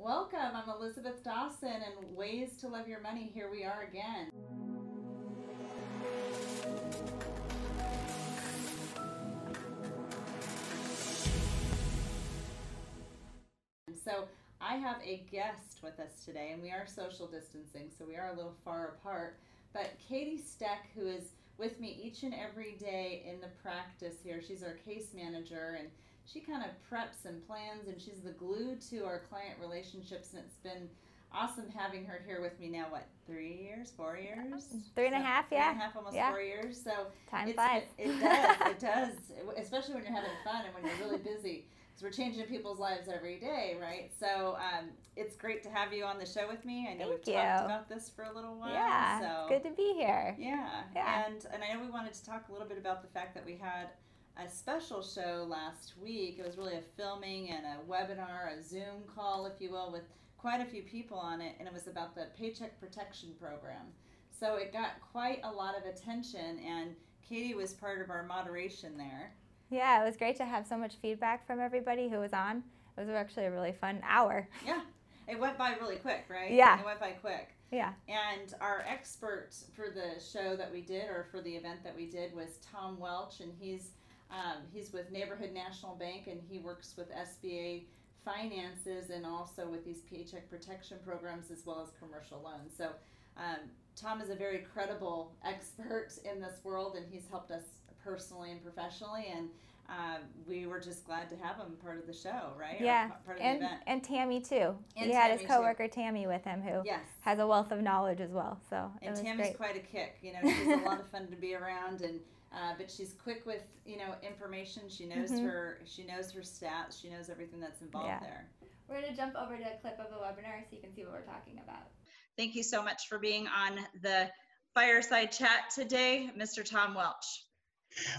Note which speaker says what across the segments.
Speaker 1: Welcome. I'm Elizabeth Dawson, and Ways to Love Your Money. Here we are again. So, I have a guest with us today, and we are social distancing, so we are a little far apart. But Katie Steck, who is with me each and every day in the practice here, she's our case manager, and she kind of preps and plans, and she's the glue to our client relationships. And it's been awesome having her here with me now. What three years, four years,
Speaker 2: three and a half,
Speaker 1: three
Speaker 2: yeah,
Speaker 1: and a half, almost
Speaker 2: Yeah.
Speaker 1: four years. So
Speaker 2: time flies.
Speaker 1: It, it does. It does. Especially when you're having fun and when you're really busy. Because we're changing people's lives every day, right? So um, it's great to have you on the show with me. I know
Speaker 2: Thank
Speaker 1: we've
Speaker 2: you.
Speaker 1: talked about this for a little while.
Speaker 2: yeah,
Speaker 1: So
Speaker 2: good to be here.
Speaker 1: yeah.
Speaker 2: Yeah.
Speaker 1: And and I know we wanted to talk a little bit about the fact that we had a special show last week. It was really a filming and a webinar, a Zoom call, if you will, with quite a few people on it, and it was about the Paycheck Protection Program. So it got quite a lot of attention, and Katie was part of our moderation there.
Speaker 2: Yeah, it was great to have so much feedback from everybody who was on. It was actually a really fun hour.
Speaker 1: Yeah, it went by really quick, right?
Speaker 2: Yeah.
Speaker 1: it went by quick.
Speaker 2: Yeah.
Speaker 1: And our expert for the show that we did, or for the event that we did, was Tom Welch, and he's um, he's with Neighborhood National Bank, and he works with SBA finances and also with these paycheck protection programs as well as commercial loans. So um, Tom is a very credible expert in this world, and he's helped us personally and professionally, and um, we were just glad to have him part of the show, right?
Speaker 2: Yeah,
Speaker 1: part of
Speaker 2: And
Speaker 1: the event.
Speaker 2: and Tammy too.
Speaker 1: And
Speaker 2: he had
Speaker 1: Tammy,
Speaker 2: his
Speaker 1: too.
Speaker 2: coworker Tammy with him who
Speaker 1: Yes.
Speaker 2: has a wealth of knowledge as well. So it
Speaker 1: And Tammy's
Speaker 2: great.
Speaker 1: quite a kick. You know, she's a lot of fun to be around, and uh, but she's quick with you know information. She knows
Speaker 2: Mhm.
Speaker 1: her she knows her stats. She knows everything that's involved
Speaker 2: Yeah.
Speaker 1: there.
Speaker 3: We're going to jump over to a clip of the webinar so you can see what we're talking about.
Speaker 1: Thank you so much for being on the fireside chat today, Mr. Tom Welch.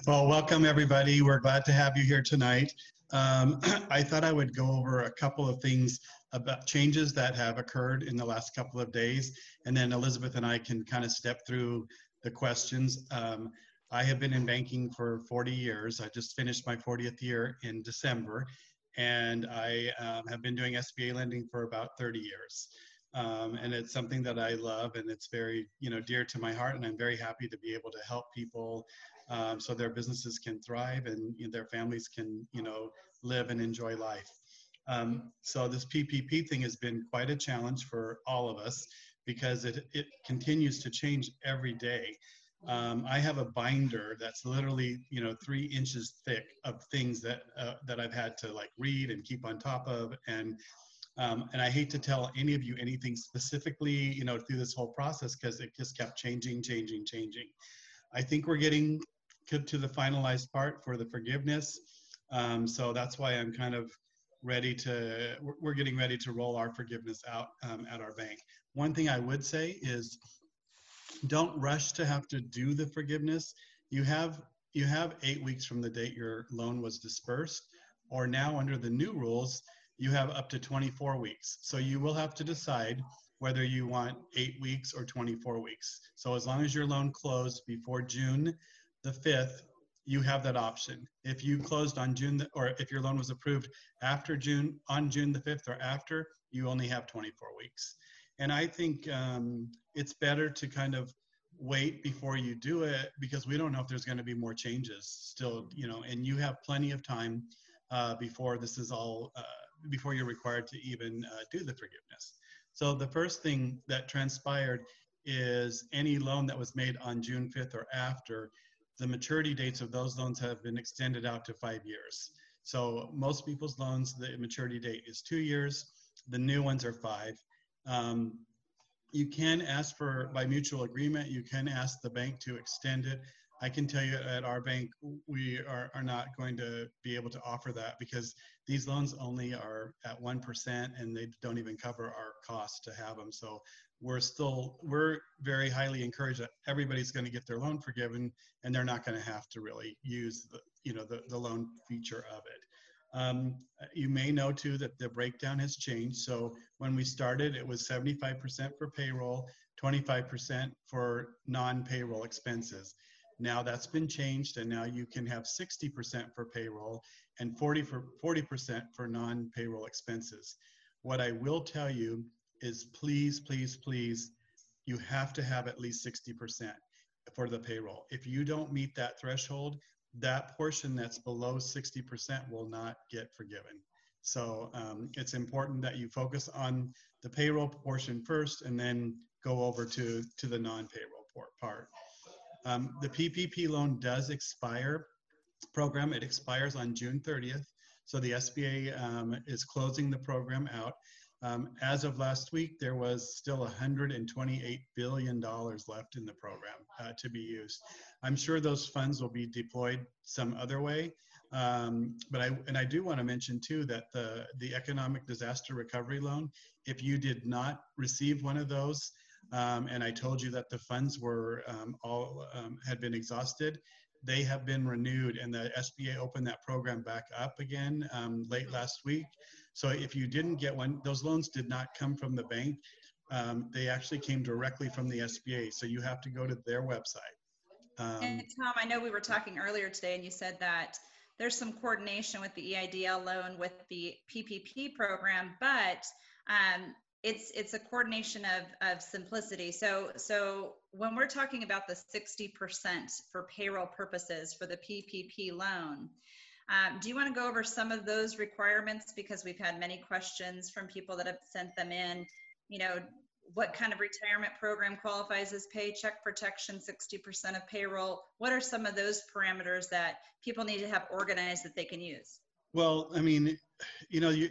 Speaker 4: Well, welcome everybody. We're glad to have you here tonight. Um, I thought I would go over a couple of things about changes that have occurred in the last couple of days, and then Elizabeth and I can kind of step through the questions. Um, I have been in banking for 40 years. I just finished my 40th year in December, and I um, have been doing SBA lending for about 30 years. Um, and it's something that I love, and it's very, you know, dear to my heart. And I'm very happy to be able to help people um, so their businesses can thrive and you know, their families can, you know, live and enjoy life. Um, so this PPP thing has been quite a challenge for all of us because it, it continues to change every day. Um, I have a binder that's literally, you know, three inches thick of things that uh, that I've had to like read and keep on top of, and um, and I hate to tell any of you anything specifically, you know, through this whole process because it just kept changing, changing, changing. I think we're getting to the finalized part for the forgiveness, um, so that's why I'm kind of ready to. We're getting ready to roll our forgiveness out um, at our bank. One thing I would say is don't rush to have to do the forgiveness. You have you have eight weeks from the date your loan was dispersed, or now under the new rules, you have up to 24 weeks. So you will have to decide whether you want eight weeks or 24 weeks. So as long as your loan closed before June the 5th, you have that option. If you closed on June, the, or if your loan was approved after June, on June the 5th or after, you only have 24 weeks. And I think um, it's better to kind of wait before you do it because we don't know if there's going to be more changes still, you know, and you have plenty of time uh, before this is all, uh, before you're required to even uh, do the forgiveness. So the first thing that transpired is any loan that was made on June 5th or after, the maturity dates of those loans have been extended out to five years. So most people's loans, the maturity date is two years. The new ones are five. Um, you can ask for, by mutual agreement, you can ask the bank to extend it. I can tell you at our bank, we are, are not going to be able to offer that because these loans only are at 1% and they don't even cover our costs to have them. So we're still, we're very highly encouraged that everybody's going to get their loan forgiven and they're not going to have to really use the, you know, the, the loan feature of it. Um, you may know too that the breakdown has changed. So when we started, it was 75% for payroll, 25% for non-payroll expenses. Now that's been changed, and now you can have 60% for payroll and 40 for 40% for non-payroll expenses. What I will tell you is please, please, please, you have to have at least 60% for the payroll. If you don't meet that threshold, that portion that's below 60% will not get forgiven. So um, it's important that you focus on the payroll portion first and then go over to, to the non-payroll part. Um, the PPP loan does expire program. It expires on June 30th. So the SBA um, is closing the program out. Um, as of last week, there was still $128 billion left in the program uh, to be used. I'm sure those funds will be deployed some other way. Um, but I and I do want to mention too that the the economic disaster recovery loan, if you did not receive one of those, um, and I told you that the funds were um, all um, had been exhausted, they have been renewed, and the SBA opened that program back up again um, late last week. So if you didn't get one, those loans did not come from the bank. Um, they actually came directly from the SBA. So you have to go to their website.
Speaker 5: Um, and Tom, I know we were talking earlier today, and you said that there's some coordination with the EIDL loan with the PPP program, but um, it's it's a coordination of of simplicity. So so when we're talking about the 60% for payroll purposes for the PPP loan, um, do you want to go over some of those requirements? Because we've had many questions from people that have sent them in. You know, what kind of retirement program qualifies as paycheck protection 60% of payroll? What are some of those parameters that people need to have organized that they can use?
Speaker 4: Well i mean you know you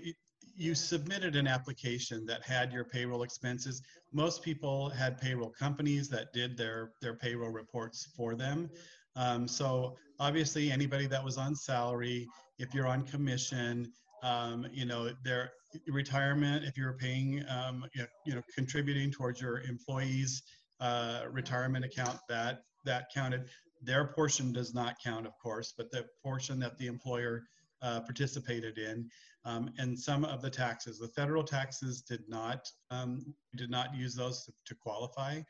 Speaker 4: you submitted an application that had your payroll expenses. Most people had payroll companies that did their their payroll reports for them um, so obviously anybody that was on salary if you're on commission um, you know their retirement if you're paying um, you, know, you know contributing towards your employees uh, retirement account that that counted. Their portion does not count of course but the portion that the employer uh, participated in um, and some of the taxes. The federal taxes did not um, did not use those to, to qualify.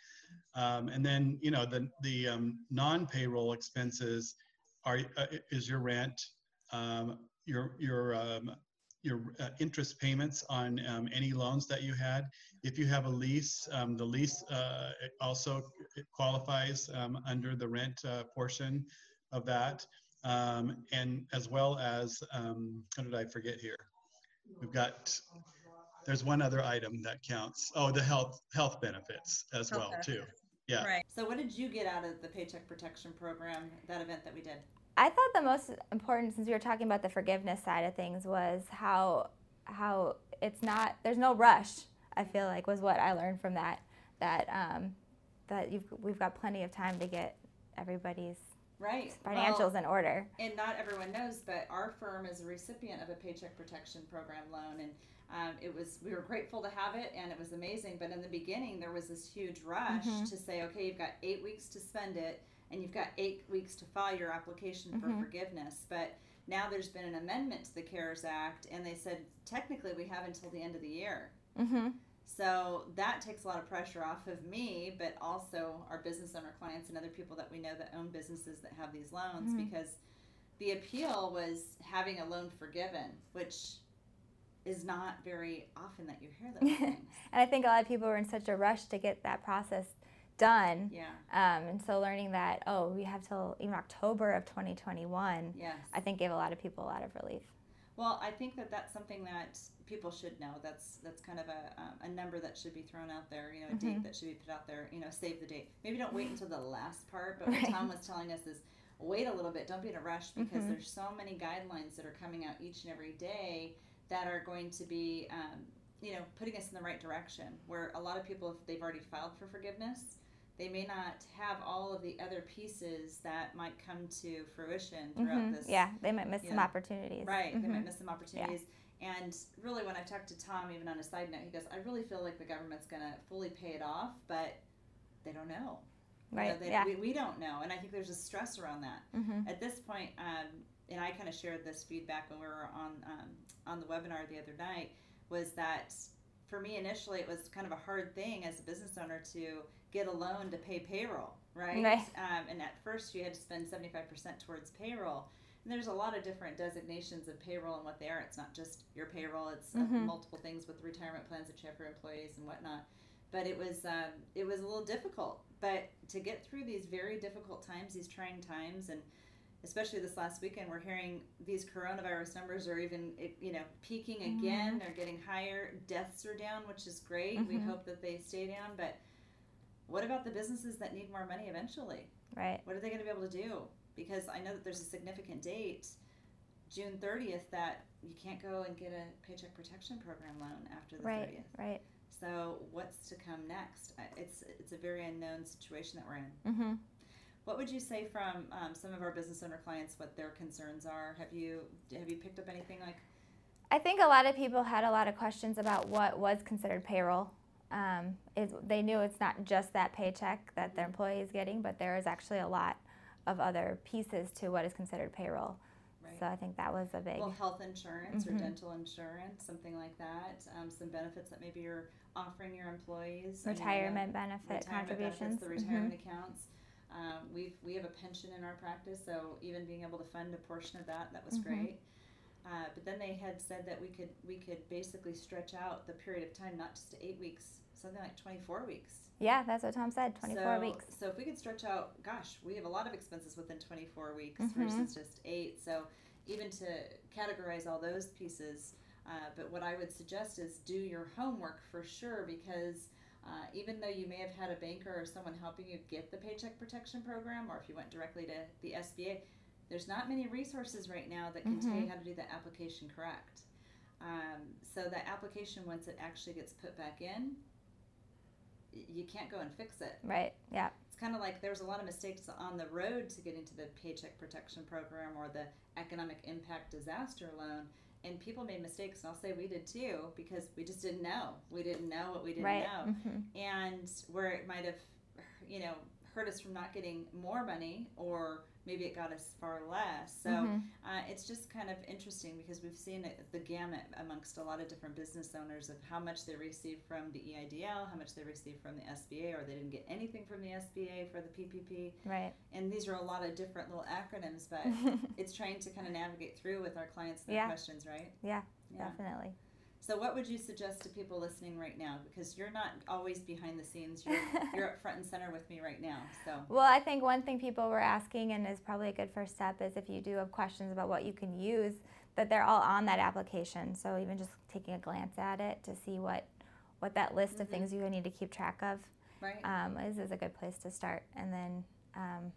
Speaker 4: Um, and then you know the the um, non-payroll expenses are uh, is your rent um, your your um, your uh, interest payments on any loans that you had. If you have a lease, the lease uh, also qualifies under the rent uh, portion of that, um, and as well as um, how did I forget here? We've got there's one other item that counts. Oh, the health health benefits as health well benefits. too. Yeah.
Speaker 1: Right. So what did you get out of the Paycheck Protection Program, that event that we did?
Speaker 2: I thought the most important, since we were talking about the forgiveness side of things, was how how it's not there's no rush. I feel like was what I learned from that that um, that you've we've got plenty of time to get everybody's
Speaker 1: right
Speaker 2: financials
Speaker 1: well,
Speaker 2: in order.
Speaker 1: And not everyone knows, but our firm is a recipient of a Paycheck Protection Program loan, and um, it was we were grateful to have it, and it was amazing. But in the beginning, there was this huge rush mm-hmm. to say, okay, you've got eight weeks to spend it and you've got eight weeks to file your application for mm-hmm. forgiveness. But now there's been an amendment to the CARES Act, and they said technically we have until the end of the year. Mm-hmm. So that takes a lot of pressure off of me, but also our business owner clients and other people that we know that own businesses that have these loans mm-hmm. because the appeal was having a loan forgiven, which is not very often that you hear those things.
Speaker 2: and I think a lot of people were in such a rush to get that process done.
Speaker 1: Yeah.
Speaker 2: Um, and so learning that, oh, we have till even October of 2021,
Speaker 1: yes.
Speaker 2: I think gave a lot of people a lot of relief.
Speaker 1: Well, I think that that's something that people should know. That's that's kind of a, um, a number that should be thrown out there. You know, a mm-hmm. date that should be put out there. You know, save the date. Maybe don't wait until the last part. But what right. Tom was telling us is wait a little bit. Don't be in a rush because mm-hmm. there's so many guidelines that are coming out each and every day that are going to be, um, you know, putting us in the right direction. Where a lot of people, if they've already filed for forgiveness, they may not have all of the other pieces that might come to fruition throughout
Speaker 2: mm-hmm.
Speaker 1: this.
Speaker 2: Yeah, they might miss some know, opportunities.
Speaker 1: Right, mm-hmm. they might mm-hmm. miss some opportunities. Yeah. And really, when I talked to Tom, even on a side note, he goes, "I really feel like the government's going to fully pay it off, but they don't know.
Speaker 2: Right.
Speaker 1: You know, they,
Speaker 2: yeah.
Speaker 1: we, we don't know, and I think there's a stress around that.
Speaker 2: Mm-hmm.
Speaker 1: At this point, um, and I kind of shared this feedback when we were on um, on the webinar the other night, was that for me initially it was kind of a hard thing as a business owner to get a loan to pay payroll, right?
Speaker 2: right.
Speaker 1: Um, and at first you had to spend 75% towards payroll. And there's a lot of different designations of payroll and what they are. It's not just your payroll. It's uh,
Speaker 2: Mhm.
Speaker 1: multiple things with retirement plans that you have for employees and whatnot. But it was um, it was a little difficult. But to get through these very difficult times, these trying times, and especially this last weekend, we're hearing these coronavirus numbers are even you know peaking again. They're getting higher. Deaths are down, which is great. We
Speaker 2: Mhm.
Speaker 1: hope that they stay down. But what about the businesses that need more money eventually?
Speaker 2: Right.
Speaker 1: What are they going to be able to do? Because I know that there's a significant date, June 30th, that you can't go and get a paycheck protection program loan after the
Speaker 2: Right.
Speaker 1: 30th.
Speaker 2: Right.
Speaker 1: So what's to come next? It's it's a very unknown situation that we're in.
Speaker 2: Mm-hmm.
Speaker 1: What would you say from um, some of our business owner clients? What their concerns are? Have you have you picked up anything like?
Speaker 2: I think a lot of people had a lot of questions about what was considered payroll. Um, it, they knew it's not just that paycheck that their employee is getting, but there is actually a lot of other pieces to what is considered payroll.
Speaker 1: Right.
Speaker 2: So I think that was a big.
Speaker 1: Well, health insurance or
Speaker 2: Mhm.
Speaker 1: dental insurance, something like that. Um, some benefits that maybe you're offering your employees.
Speaker 2: Retirement benefit
Speaker 1: retirement
Speaker 2: contributions.
Speaker 1: benefits, the retirement accounts. Um, we've we have a pension in our practice, so even being able to fund a portion of that, that was
Speaker 2: Mhm.
Speaker 1: great. Uh, but then they had said that we could we could basically stretch out the period of time, not just to eight weeks, something like twenty four weeks.
Speaker 2: Yeah, that's what Tom said. 24
Speaker 1: so,
Speaker 2: weeks.
Speaker 1: So if we could stretch out, gosh, we have a lot of expenses within 24 weeks
Speaker 2: Mhm.
Speaker 1: versus just eight. So even to categorize all those pieces, uh, but what I would suggest is do your homework for sure because uh, even though you may have had a banker or someone helping you get the Paycheck Protection Program, or if you went directly to the SBA, there's not many resources right now that can tell you
Speaker 2: Mhm.
Speaker 1: how to do the application correct. Um, so that application, once it actually gets put back in, you can't go and fix it
Speaker 2: Right. Yeah.
Speaker 1: it's kind of like there was a lot of mistakes on the road to getting to the paycheck protection program or the economic impact disaster loan and people made mistakes and i'll say we did too because we just didn't know we didn't know what we didn't
Speaker 2: right.
Speaker 1: know
Speaker 2: hmm
Speaker 1: and where it might have you know hurt us from not getting more money or maybe it got us far less so
Speaker 2: Mhm.
Speaker 1: uh, it's just kind of interesting because we've seen it, the gamut amongst a lot of different business owners of how much they receive from the EIDL, how much they receive from the SBA, or they didn't get anything from the SBA for the PPP.
Speaker 2: Right.
Speaker 1: And these are a lot of different little acronyms, but it's trying to kind of navigate through with our clients their
Speaker 2: Yeah.
Speaker 1: questions, right?
Speaker 2: Yeah,
Speaker 1: Yeah.
Speaker 2: Definitely.
Speaker 1: So, what would you suggest to people listening right now? Because you're not always behind the scenes; you're you're up front and center with me right now. So,
Speaker 2: Well, I think one thing people were asking, and is probably a good first step, is if you do have questions about what you can use, that they're all on that application. So even just taking a glance at it to see what what that list of
Speaker 1: Mhm.
Speaker 2: things you need to keep track of
Speaker 1: right?
Speaker 2: um, is is a good place to start. And then, um,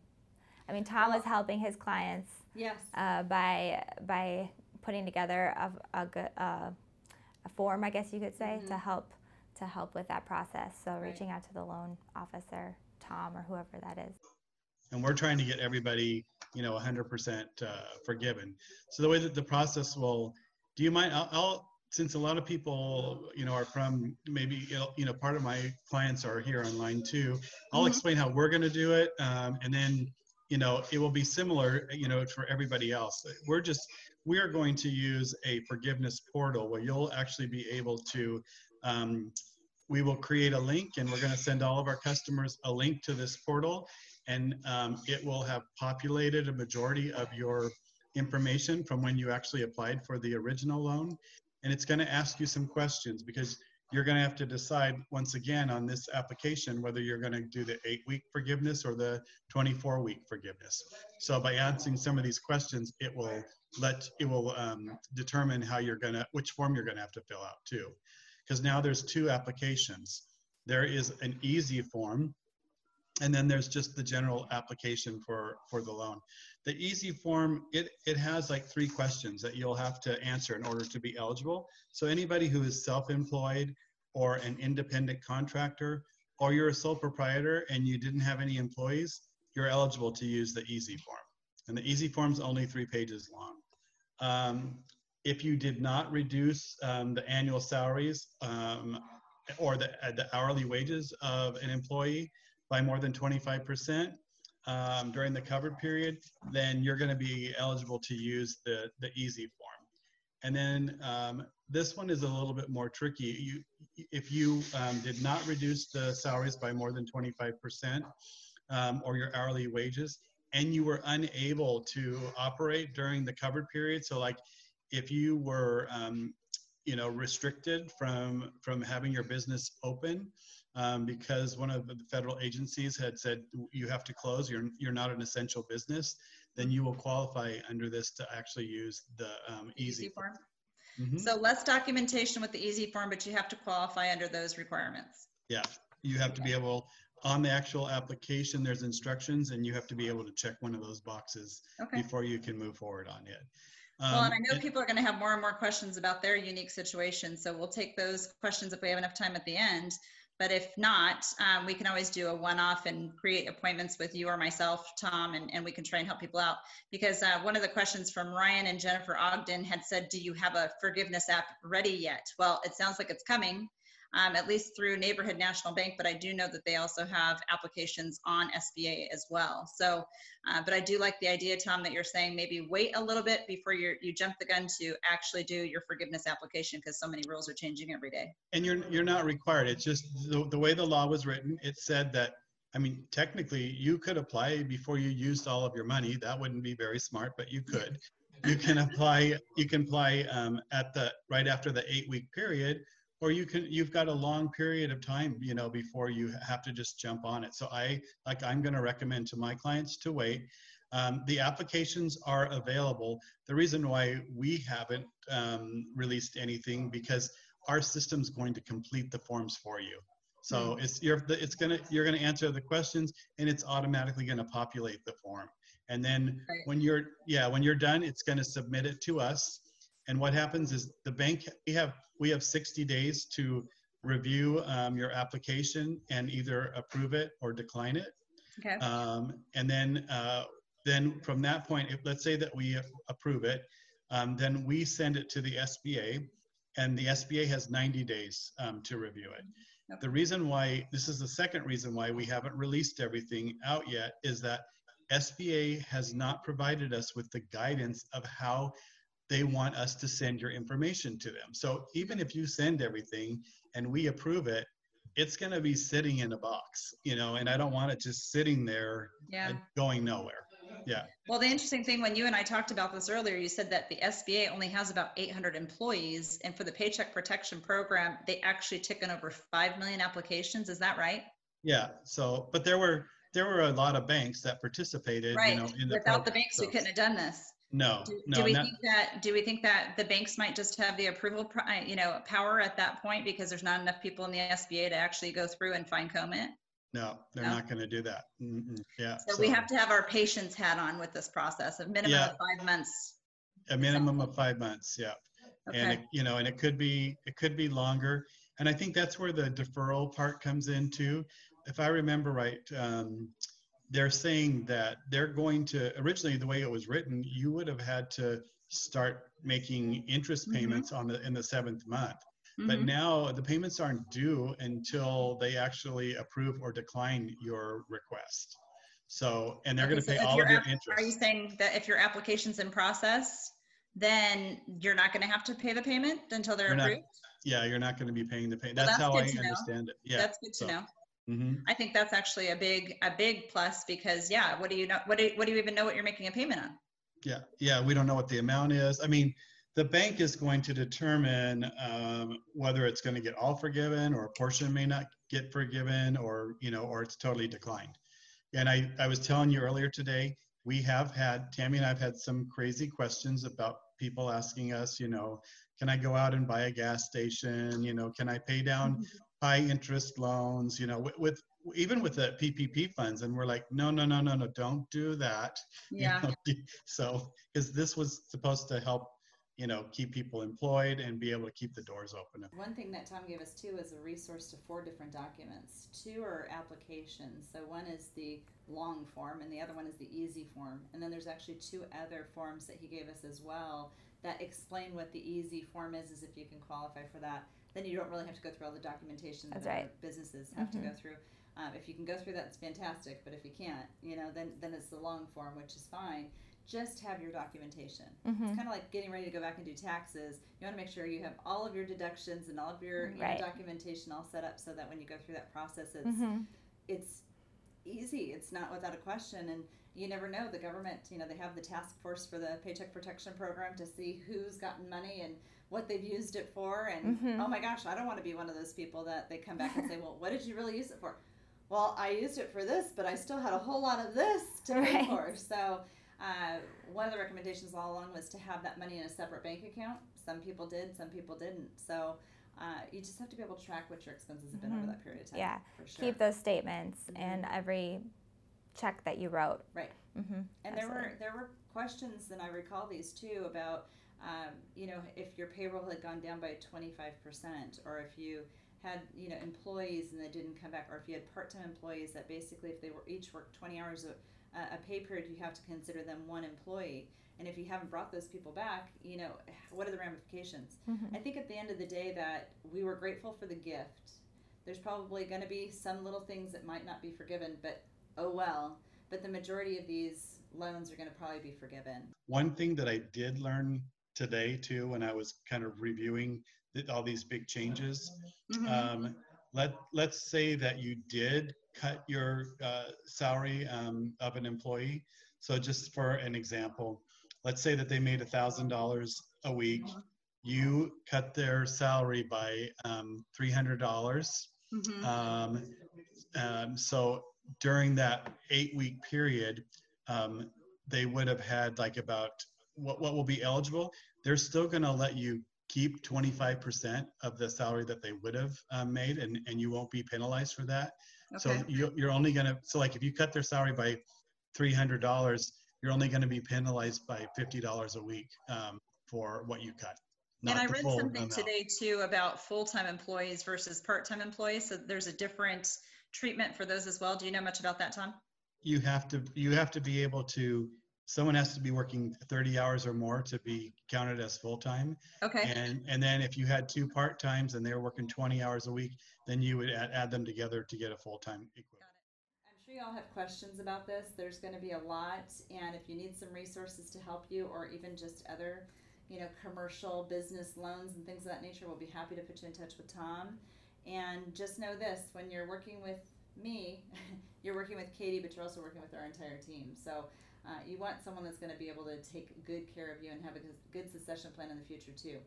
Speaker 2: I mean, Tom
Speaker 1: Well-
Speaker 2: is helping his clients
Speaker 1: yes.
Speaker 2: uh, by by putting together a, a good uh, a form, I guess you could say, to
Speaker 1: Mhm.
Speaker 2: help to help with that process. So
Speaker 1: Right.
Speaker 2: reaching out to the loan officer, Tom, or whoever that is.
Speaker 4: and we're trying to get everybody you know 100% uh, forgiven so the way that the process will do you mind I'll, I'll since a lot of people you know are from maybe you know, part of my clients are here online too i'll
Speaker 2: Mhm.
Speaker 4: explain how we're going to do it um, and then you know it will be similar you know for everybody else we're just we are going to use a forgiveness portal where you'll actually be able to um, we will create a link and we're going to send all of our customers a link to this portal and um, it will have populated a majority of your information from when you actually applied for the original loan. And it's going to ask you some questions because you're going to have to decide once again on this application whether you're going to do the eight week forgiveness or the 24 week forgiveness. So by answering some of these questions, it will let it will um, determine how you're to which form you're to have to fill out too. Because now there's two applications. There is an easy form and then there's just the general application for for the loan the easy form it it has like three questions that you'll have to answer in order to be eligible so anybody who is self-employed or an independent contractor or you're a sole proprietor and you didn't have any employees you're eligible to use the easy form and the easy form is only three pages long um, if you did not reduce um, the annual salaries um, or the, uh, the hourly wages of an employee by more than 25% um, during the covered period, then you're going to be eligible to use the, the easy form. And then um, this one is a little bit more tricky. You, if you um, did not reduce the salaries by more than 25% um, or your hourly wages, and you were unable to operate during the covered period, so like if you were, um, you know, restricted from from having your business open um, because one of the federal agencies had said you have to close, you're you're not an essential business, then you will qualify under this to actually use the um, easy,
Speaker 5: Easy form.
Speaker 4: Mhm.
Speaker 5: So less documentation with the easy form, but you have to qualify under those requirements.
Speaker 4: Yeah, you have to be able, on the actual application, there's instructions and you have to be able to check one of those boxes
Speaker 5: Okay.
Speaker 4: before you can move forward on it.
Speaker 5: Well, and
Speaker 4: Um,
Speaker 5: I know people are going to have more and more questions about their unique situation, so we'll take those questions if we have enough time at the end. But if not, um, we can always do a one-off and create appointments with you or myself, Tom, and, and we can try and help people out. Because uh, one of the questions from Ryan and Jennifer Ogden had said, do you have a forgiveness app ready yet? Well, it sounds like it's coming, um, at least through Neighborhood National Bank, but I do know that they also have applications on SBA as well. So uh, but I do like the idea, Tom, that you're saying maybe wait a little bit before you you jump the gun to actually do your forgiveness application because so many rules are changing every day.
Speaker 4: And you're, you're not required. It's just the, the way the law was written, it said that, I mean, technically you could apply before you used all of your money. That wouldn't be very smart, but you could. You can apply, you can apply um, at the, right after the eight week period, or you can, you've got a long period of time, you know, before you have to just jump on it. So I, like, I'm going to recommend to my clients to wait. Um, the applications are available. The reason why we haven't um, released anything because our system's going to complete the forms for you. So it's you're it's gonna you're gonna answer the questions and it's automatically gonna populate the form. And then
Speaker 5: Right.
Speaker 4: when you're yeah when you're done, it's gonna submit it to us. And what happens is the bank we have we have 60 days to review um, your application and either approve it or decline it.
Speaker 5: Okay.
Speaker 4: Um, and then, uh, then from that point, if, let's say that we approve it, um, then we send it to the SBA and the SBA has 90 days um, to review it.
Speaker 5: Okay.
Speaker 4: The reason why, this is the second reason why we haven't released everything out yet is that SBA has not provided us with the guidance of how they want us to send your information to them. So even if you send everything and we approve it, it's going to be sitting in a box, you know, and I don't want it just sitting there
Speaker 5: Yeah.
Speaker 4: going nowhere. Yeah.
Speaker 5: Well, the interesting thing when you and I talked about this earlier, you said that the SBA only has about 800 employees, and for the Paycheck Protection Program, they actually took in over 5 million applications. Is that right?
Speaker 4: Yeah. So, but there were there were a lot of banks that participated,
Speaker 5: Right.
Speaker 4: you know, in the
Speaker 5: Without the
Speaker 4: program,
Speaker 5: banks, we couldn't have done this.
Speaker 4: No,
Speaker 5: Do,
Speaker 4: no,
Speaker 5: do we
Speaker 4: not-
Speaker 5: think that do we think that the banks might just have the approval pro- uh, you know power at that point because there's not enough people in the SBA to actually go through and fine comb it?
Speaker 4: no, they're
Speaker 5: No?
Speaker 4: not going to do that. Mm-mm. Yeah.
Speaker 5: So, we have to have our patience hat on with this process, of minimum
Speaker 4: Yeah.
Speaker 5: of five months.
Speaker 4: a minimum of five months. Yeah. and
Speaker 5: Okay.
Speaker 4: it, you know and it could be it could be longer and i think that's where the deferral part comes in too if i remember right um, they're saying that they're going to originally the way it was written you would have had to start making interest
Speaker 5: Mhm.
Speaker 4: payments on the in the seventh month but
Speaker 5: Mhm.
Speaker 4: now the payments aren't due until they actually approve or decline your request so and they're
Speaker 5: Okay,
Speaker 4: going to
Speaker 5: so
Speaker 4: pay all
Speaker 5: your
Speaker 4: of your
Speaker 5: app-
Speaker 4: interest
Speaker 5: Are you saying that if your application's in process, then you're not going to have to pay the payment until they're
Speaker 4: You're not-
Speaker 5: approved?
Speaker 4: yeah you're not going to be paying the pay
Speaker 5: Well,
Speaker 4: that's
Speaker 5: that's
Speaker 4: how i
Speaker 5: to know.
Speaker 4: understand it yeah
Speaker 5: That's good to
Speaker 4: so-
Speaker 5: know.
Speaker 4: Hmm
Speaker 5: I think that's actually a big, a big plus because yeah, what do you know, what do, what do you even know what you're making a payment on?
Speaker 4: Yeah, yeah, we don't know what the amount is. I mean, the bank is going to determine um, whether it's going to get all forgiven or a portion may not get forgiven or, you know, or it's totally declined. And I, I was telling you earlier today, we have had, Tammy and I've had some crazy questions about people asking us, you know, can I go out and buy a gas station? You know, can I pay down high interest loans? You know, with, with even with the PPP funds, and we're like, no, no, no, no, no, don't do that. you
Speaker 5: Yeah.
Speaker 4: know? so, because this was supposed to help, you know, keep people employed and be able to keep the doors open.
Speaker 1: One thing that Tom gave us too is a resource to four different documents. Two are applications. So one is the long form and the other one is the easy form. And then there's actually two other forms that he gave us as well that explain what the easy form is, is if you can qualify for that. Then you don't really have to go through all the documentation
Speaker 2: That's
Speaker 1: that other
Speaker 2: right.
Speaker 1: businesses have to
Speaker 2: Mhm.
Speaker 1: go through. Um, if you can go through that, it's fantastic. But if you can't, you know, then then it's the long form, which is fine. Just have your documentation.
Speaker 2: Mhm.
Speaker 1: It's kind of like getting ready to go back and do taxes. You want to make sure you have all of your deductions and all of your, your
Speaker 2: Right.
Speaker 1: documentation all set up so that when you go through that process, it's
Speaker 2: Mhm.
Speaker 1: it's easy. It's not without a question. And you never know. The government, you know, they have the task force for the Paycheck Protection Program to see who's gotten money and what they've used it for. And
Speaker 2: Mhm.
Speaker 1: oh my gosh, I don't want to be one of those people that they come back and say, well, what did you really use it for? Well, I used it for this, but I still had a whole lot of this to pay
Speaker 2: Right.
Speaker 1: for. So, uh, one of the recommendations all along was to have that money in a separate bank account. Some people did, some people didn't. So, uh, you just have to be able to track what your expenses have been over
Speaker 2: Mhm.
Speaker 1: that period of time.
Speaker 2: Yeah.
Speaker 1: for sure.
Speaker 2: Keep those statements
Speaker 1: Mhm.
Speaker 2: and every check that you wrote.
Speaker 1: Right.
Speaker 2: Mm-hmm.
Speaker 1: And there were there were questions, and I recall these too about, um, you know, if your payroll had gone down by twenty five percent, or if you had you know employees and they didn't come back, or if you had part time employees that basically if they were each worked twenty hours a, a pay period, you have to consider them one employee. And if you haven't brought those people back, you know, what are the ramifications?
Speaker 2: Mhm.
Speaker 1: I think at the end of the day that we were grateful for the gift. There's probably going to be some little things that might not be forgiven, but oh well. But the majority of these loans are going to probably be forgiven.
Speaker 4: One thing that I did learn today too, when I was kind of reviewing all these big changes,
Speaker 5: Mhm.
Speaker 4: um, let let's say that you did cut your uh, salary um, of an employee. So just for an example, let's say that they made a thousand dollars a week. You cut their salary by um, three hundred dollars.
Speaker 5: Mhm.
Speaker 4: Um, um, so during that eight week period, um, they would have had like about what, what will be eligible. They're still going to let you keep 25% of the salary that they would have um, made, and, and you won't be penalized for that. So you, you're only going to, so like if you cut their salary by $300, you're only going to be penalized by $50 a week um, for what you cut.
Speaker 5: And I read something
Speaker 4: amount.
Speaker 5: today too about full-time employees versus part-time employees. So there's a different treatment for those as well. Do you know much about that, Tom?
Speaker 4: you have to you have to be able to someone has to be working 30 hours or more to be counted as full time
Speaker 5: Okay.
Speaker 4: and and then if you had two part times and they were working 20 hours a week then you would add, add them together to get a full time equivalent
Speaker 1: I'm sure you all have questions about this. There's going to be a lot, and if you need some resources to help you, or even just other, you know, commercial business loans and things of that nature, we'll be happy to put you in touch with Tom. And just know this: when you're working with me, you're working with Katie, but you're also working with our entire team. So. Uh, you want someone that's going to be able to take good care of you and have a good succession plan in the future too.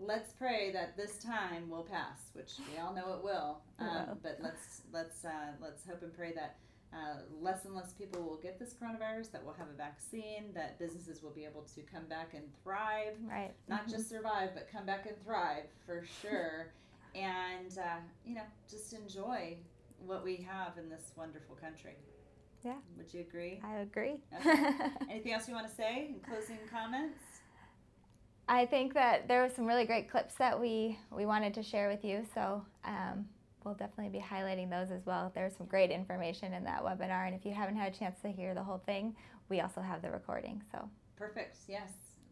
Speaker 1: Let's pray that this time will pass, which we all know it will. Um,
Speaker 2: will.
Speaker 1: but let's let's uh, let's hope and pray that uh, less and less people will get this coronavirus, that we'll have a vaccine, that businesses will be able to come back and thrive,
Speaker 2: Right.
Speaker 1: not
Speaker 2: Mhm.
Speaker 1: just survive, but come back and thrive for sure. and, uh, you know, just enjoy what we have in this wonderful country.
Speaker 2: Yeah.
Speaker 1: Would you agree?
Speaker 2: I agree.
Speaker 1: Okay. Anything else you want to say in closing comments?
Speaker 2: I think that there were some really great clips that we, we wanted to share with you, so um, we'll definitely be highlighting those as well. There's some great information in that webinar, and if you haven't had a chance to hear the whole thing, we also have the recording. So,
Speaker 1: Perfect. Yes.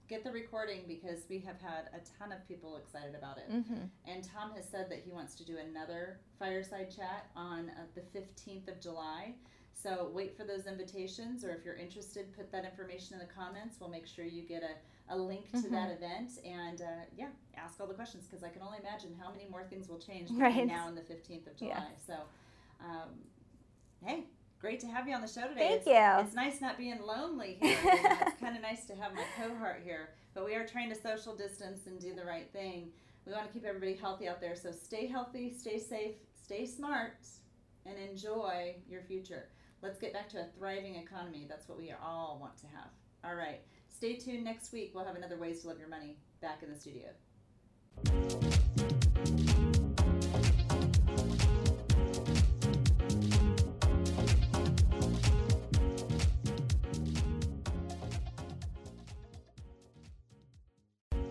Speaker 1: Get the recording because we have had a ton of people excited about it.
Speaker 2: mm-hmm.
Speaker 1: And Tom has said that he wants to do another fireside chat on uh, the 15th of July. So wait for those invitations, or if you're interested, put that information in the comments. We'll make sure you get a, a link to that event. And uh, yeah, ask all the questions because I can only imagine how many more things will change between
Speaker 2: Right.
Speaker 1: now and the 15th of July.
Speaker 2: Yes.
Speaker 1: So, um, hey, great to have you on the show today.
Speaker 2: Thank
Speaker 1: it's,
Speaker 2: you.
Speaker 1: It's nice not being lonely here. it's kind of nice to have my cohort here, but we are trying to social distance and do the right thing. We want to keep everybody healthy out there, so stay healthy, stay safe, stay smart, and enjoy your future. Let's get back to a thriving economy. That's what we all want to have. All right. Stay tuned next week. We'll have another Ways to Love Your Money back in the studio.